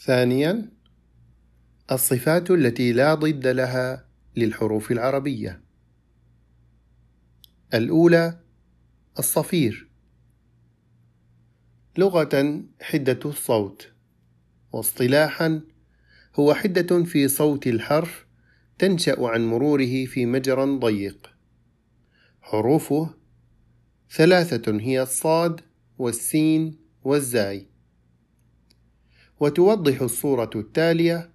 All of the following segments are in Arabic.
ثانيا الصفات التي لا ضد لها للحروف العربية. الأولى الصفير. لغة حدة الصوت واصطلاحا هو حدة في صوت الحرف تنشأ عن مروره في مجرى ضيق. حروفه ثلاثة هي الصاد والسين والزاي. وتوضح الصورة التالية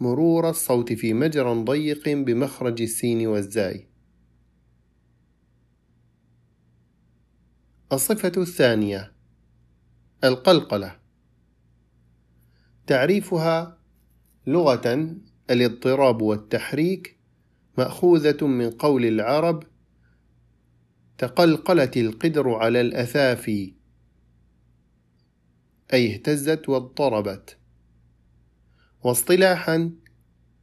مرور الصوت في مجرى ضيق بمخرج السين والزاي. الصفة الثانية القلقلة. تعريفها لغة الاضطراب والتحريك مأخوذة من قول العرب تقلقلت القدر على الأثافي أي اهتزت واضطربت. واصطلاحا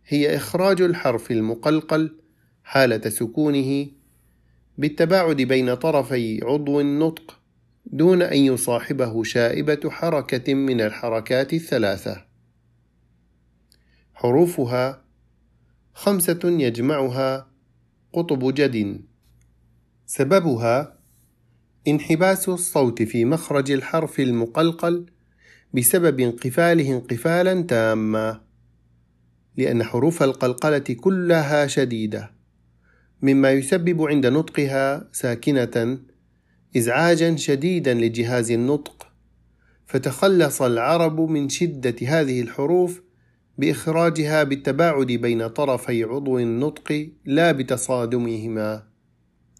هي إخراج الحرف المقلقل حالة سكونه بالتباعد بين طرفي عضو النطق دون أن يصاحبه شائبة حركة من الحركات الثلاثة. حروفها خمسة يجمعها قطب جد. سببها انحباس الصوت في مخرج الحرف المقلقل بسبب انقفاله انقفالا تاما لأن حروف القلقلة كلها شديدة مما يسبب عند نطقها ساكنة إزعاجا شديدا لجهاز النطق. فتخلص العرب من شدة هذه الحروف بإخراجها بالتباعد بين طرفي عضو النطق لا بتصادمهما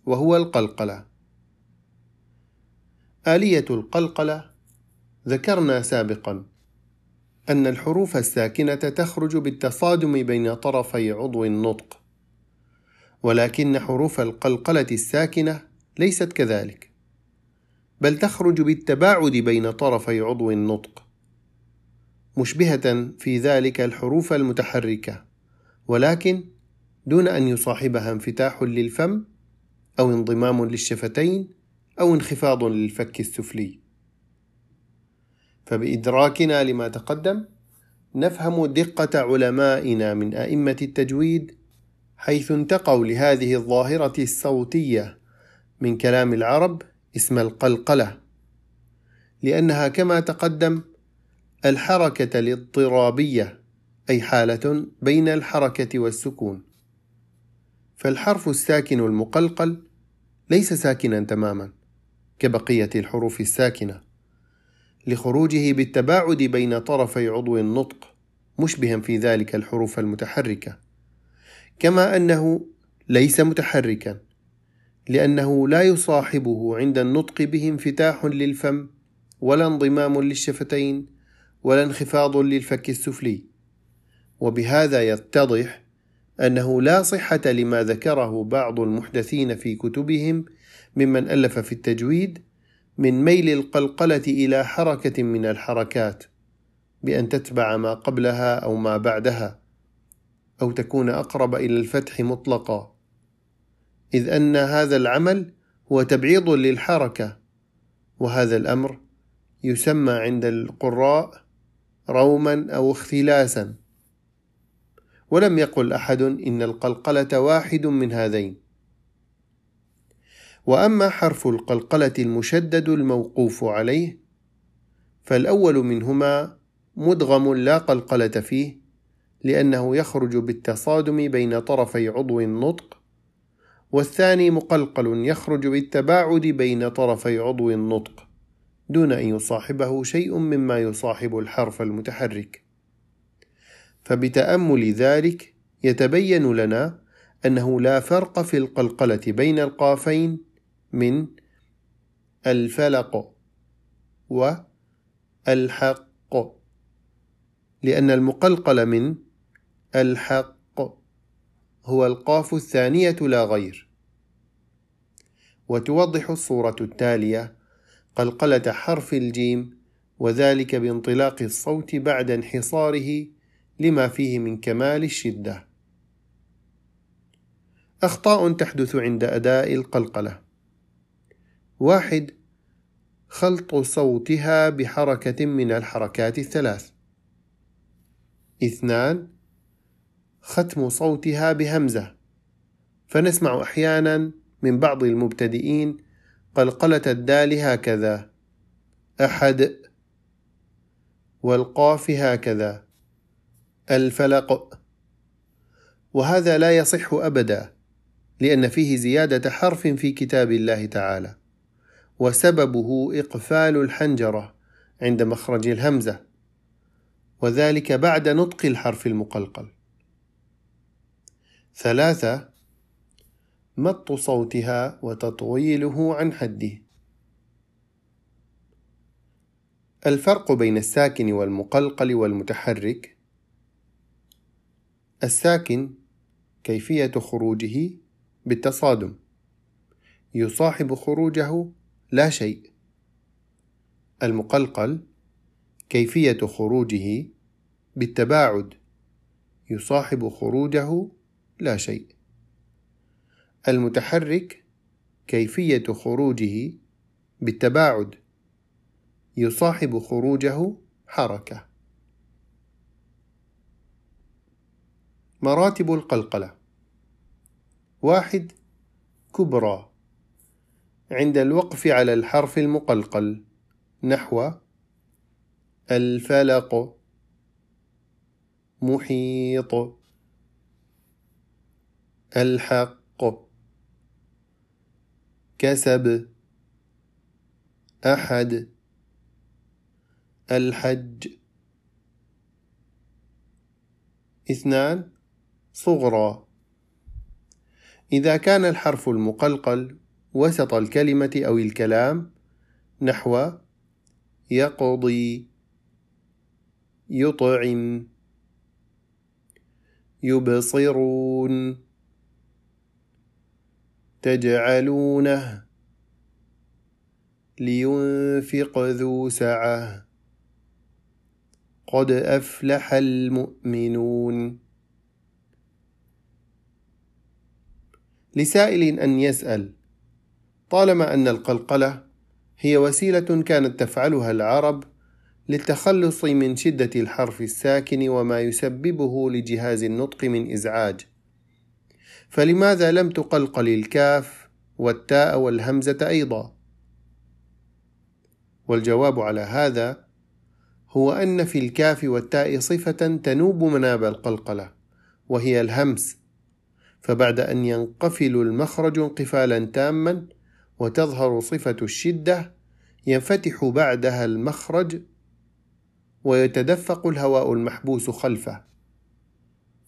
وهو القلقلة. آلية القلقلة ذكرنا سابقا أن الحروف الساكنة تخرج بالتصادم بين طرفي عضو النطق ولكن حروف القلقلة الساكنة ليست كذلك بل تخرج بالتباعد بين طرفي عضو النطق مشبهة في ذلك الحروف المتحركة ولكن دون أن يصاحبها انفتاح للفم أو انضمام للشفتين أو انخفاض للفك السفلي. فبإدراكنا لما تقدم نفهم دقة علمائنا من أئمة التجويد حيث انتقوا لهذه الظاهرة الصوتية من كلام العرب اسم القلقلة لأنها كما تقدم الحركة الاضطرابية أي حالة بين الحركة والسكون. فالحرف الساكن المقلقل ليس ساكنا تماما كبقية الحروف الساكنة. لخروجه بالتباعد بين طرفي عضو النطق مشبها في ذلك الحروف المتحركة. كما أنه ليس متحركا لأنه لا يصاحبه عند النطق به انفتاح للفم ولا انضمام للشفتين ولا انخفاض للفك السفلي. وبهذا يتضح أنه لا صحة لما ذكره بعض المحدثين في كتبهم ممن ألف في التجويد من ميل القلقلة إلى حركة من الحركات بأن تتبع ما قبلها أو ما بعدها أو تكون أقرب إلى الفتح مطلقا. إذ أن هذا العمل هو تبعيض للحركة وهذا الأمر يسمى عند القراء روما أو اختلاسا. ولم يقل أحد إن القلقلة واحد من هذين. وأما حرف القلقلة المشدد الموقوف عليه فالأول منهما مدغم لا قلقلة فيه لأنه يخرج بالتصادم بين طرفي عضو النطق والثاني مقلقل يخرج بالتباعد بين طرفي عضو النطق دون أن يصاحبه شيء مما يصاحب الحرف المتحرك. فبتأمل ذلك يتبين لنا أنه لا فرق في القلقلة بين القافين من الفلق والحق لأن المقلقل من الحق هو القاف الثانية لا غير. وتوضح الصورة التالية قلقلة حرف الجيم وذلك بانطلاق الصوت بعد انحصاره لما فيه من كمال الشدة. أخطاء تحدث عند أداء القلقلة. واحد خلط صوتها بحركة من الحركات الثلاث. اثنان ختم صوتها بهمزة. فنسمع أحيانا من بعض المبتدئين قلقلة الدال هكذا. أحد والقاف هكذا. الفلق. وهذا لا يصح أبدا لأن فيه زيادة حرف في كتاب الله تعالى. وسببه إقفال الحنجرة عند مخرج الهمزة وذلك بعد نطق الحرف المقلقل. ثلاثة مط صوتها وتطويله عن حده. الفرق بين الساكن والمقلقل والمتحرك. الساكن كيفية خروجه بالتصادم. يصاحب خروجه لا شيء. المقلقل كيفية خروجه بالتباعد يصاحب خروجه لا شيء. المتحرك كيفية خروجه بالتباعد يصاحب خروجه حركة. مراتب القلقلة. واحد كبرى. عند الوقف على الحرف المقلقل. نحو الفلق محيط. الحق كسب. أحد. الحج. اثنان صغرى. إذا كان الحرف المقلقل وسط الكلمة أو الكلام نحو يقضي يطعم يبصرون تجعلونه لينفق ذو سعة. قد أفلح المؤمنون. لسائل أن يسأل طالما أن القلقلة هي وسيلة كانت تفعلها العرب للتخلص من شدة الحرف الساكن وما يسببه لجهاز النطق من إزعاج. فلماذا لم تقلقل الكاف والتاء والهمزة أيضا؟ والجواب على هذا هو أن في الكاف والتاء صفة تنوب مناب القلقلة وهي الهمس فبعد أن ينقفل المخرج انقفالا تاما وتظهر صفة الشدة ينفتح بعدها المخرج ويتدفق الهواء المحبوس خلفه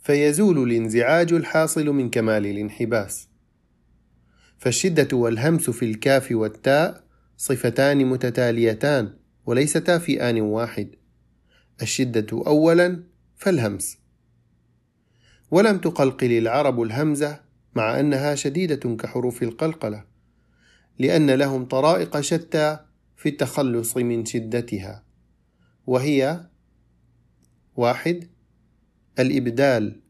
فيزول الانزعاج الحاصل من كمال الانحباس. فالشدة والهمس في الكاف والتاء صفتان متتاليتان وليستا في آن واحد. الشدة اولا فالهمس. ولم تقلقل العرب الهمزة مع أنها شديدة كحروف القلقلة. لأن لهم طرائق شتى في التخلص من شدتها. وهي واحد الإبدال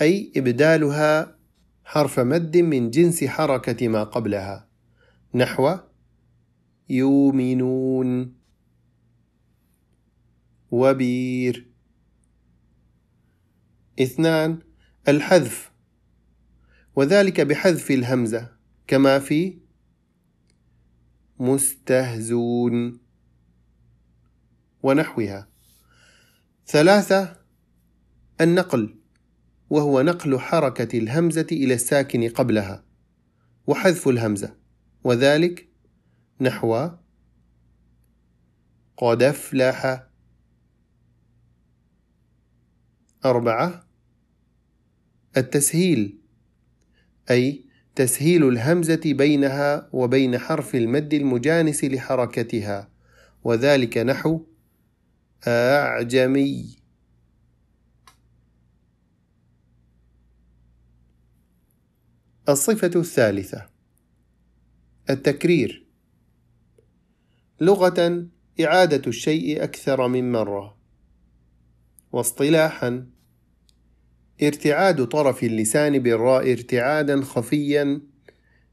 أي إبدالها حرف مد من جنس حركة ما قبلها. نحو يؤمنون وبير. اثنان الحذف وذلك بحذف الهمزة كما في مستهزون. ونحوها. ثلاثة النقل وهو نقل حركة الهمزة إلى الساكن قبلها وحذف الهمزة. وذلك نحو قد أفلح. أربعة التسهيل أي تسهيل الهمزة بينها وبين حرف المد المجانس لحركتها وذلك نحو أعجمي. الصفة الثالثة التكرير. لغة إعادة الشيء أكثر من مرة. واصطلاحا ارتعاد طرف اللسان بالراء ارتعادا خفيا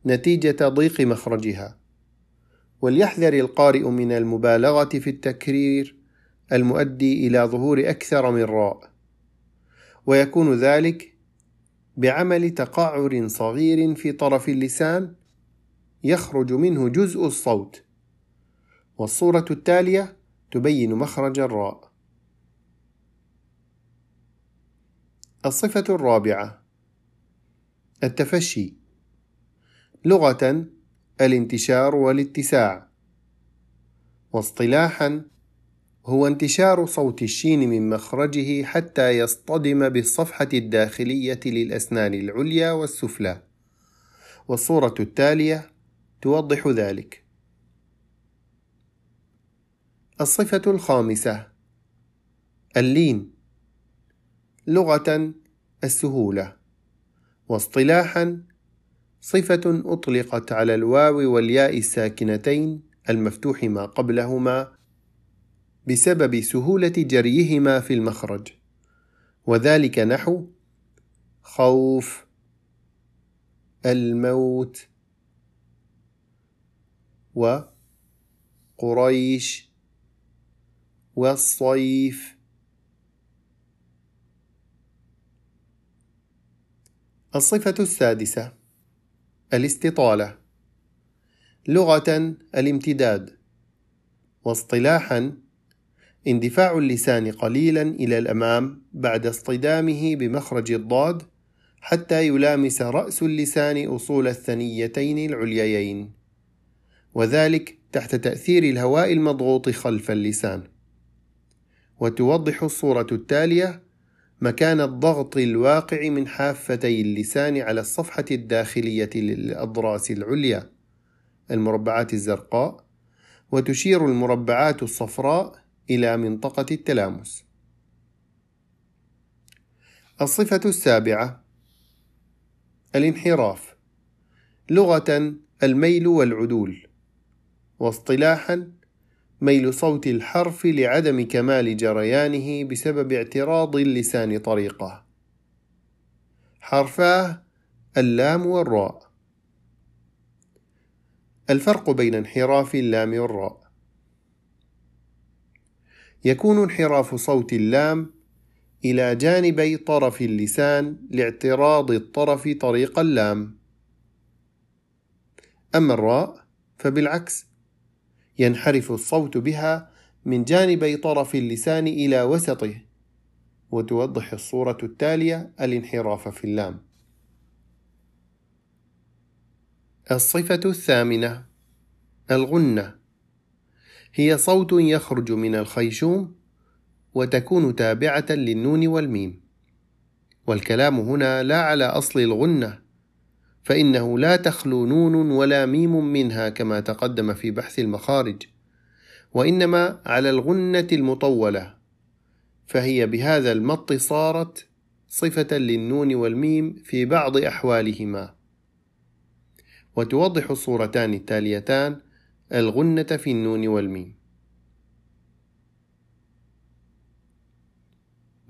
نتيجة ضيق مخرجها. وليحذر القارئ من المبالغة في التكرير المؤدي إلى ظهور أكثر من راء. ويكون ذلك بعمل تقعر صغير في طرف اللسان يخرج منه جزء الصوت. والصورة التالية تبين مخرج الراء. الصفة الرابعة. التفشي. لغة الانتشار والاتساع. واصطلاحا هو انتشار صوت الشين من مخرجه حتى يصطدم بالصفحة الداخلية للأسنان العليا والسفلى. والصورة التالية توضح ذلك. الصفة الخامسة. اللين. لغة السهولة واصطلاحا صفة أطلقت على الواو والياء الساكنتين المفتوح ما قبلهما بسبب سهولة جريهما في المخرج وذلك نحو خوف الموت وقريش والصيف الصفة السادسة. الاستطالة. لغة الامتداد. واصطلاحا اندفاع اللسان قليلا إلى الأمام بعد اصطدامه بمخرج الضاد حتى يلامس رأس اللسان أصول الثنيتين العليين وذلك تحت تأثير الهواء المضغوط خلف اللسان. وتوضح الصورة التالية مكان الضغط الواقع من حافتي اللسان على الصفحة الداخلية للأضراس العليا المربعات الزرقاء وتشير المربعات الصفراء إلى منطقة التلامس. الصفة السابعة الانحراف لغة الميل والعدول واصطلاحا ميل صوت الحرف لعدم كمال جريانه بسبب اعتراض اللسان طريقه. حرفاه اللام والراء. الفرق بين انحراف اللام والراء. يكون انحراف صوت اللام إلى جانبي طرف اللسان لاعتراض الطرف طريق اللام. أما الراء فبالعكس ينحرف الصوت بها من جانبي طرف اللسان إلى وسطه وتوضح الصورة التالية الانحراف في اللام. الصفة الثامنة الغنة. هي صوت يخرج من الخيشوم وتكون تابعة للنون والميم. والكلام هنا لا على أصل الغنة فإنه لا تخلو نون ولا ميم منها كما تقدم في بحث المخارج وإنما على الغنة المطولة فهي بهذا المط صارت صفة للنون والميم في بعض أحوالهما. وتوضح الصورتان التاليتان الغنة في النون والميم.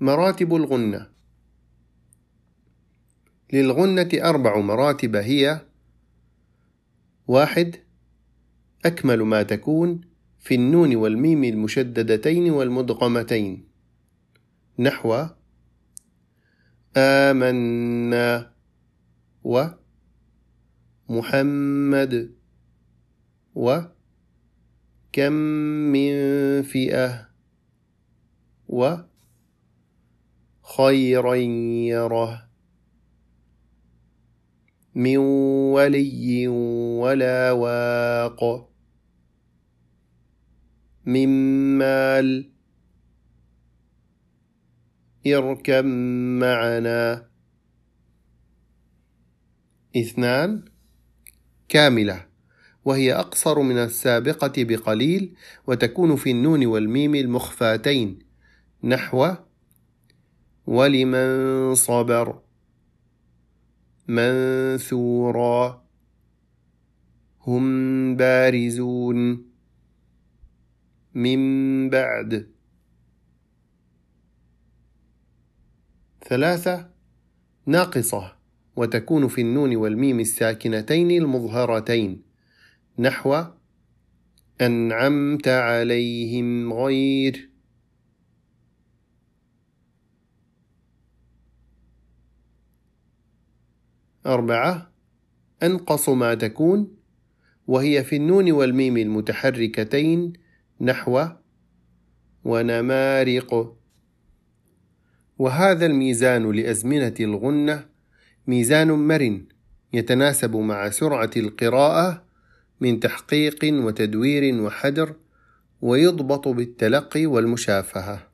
مراتب الغنة للغنة أربع مراتب هي واحد أكمل ما تكون في النون والميم المشددتين والمدغمتين. نحو آمنا و محمد وكم من فئة وخيرا يره. من ولي ولا واق من مال اركب معنا. اثنان كاملة وهي أقصر من السابقة بقليل وتكون في النون والميم المخفاتين نحو ولمن صبر. منثورا. هم بارزون. من بعد. ثلاثة. ناقصة. وتكون في النون والميم الساكنتين المظهرتين. نحو. أنعمت عليهم غير. أربعة أنقص ما تكون وهي في النون والميم المتحركتين نحو ونمارق. وهذا الميزان لأزمنة الغنة ميزان مرن يتناسب مع سرعة القراءة من تحقيق وتدوير وحدر ويضبط بالتلقي والمشافهة.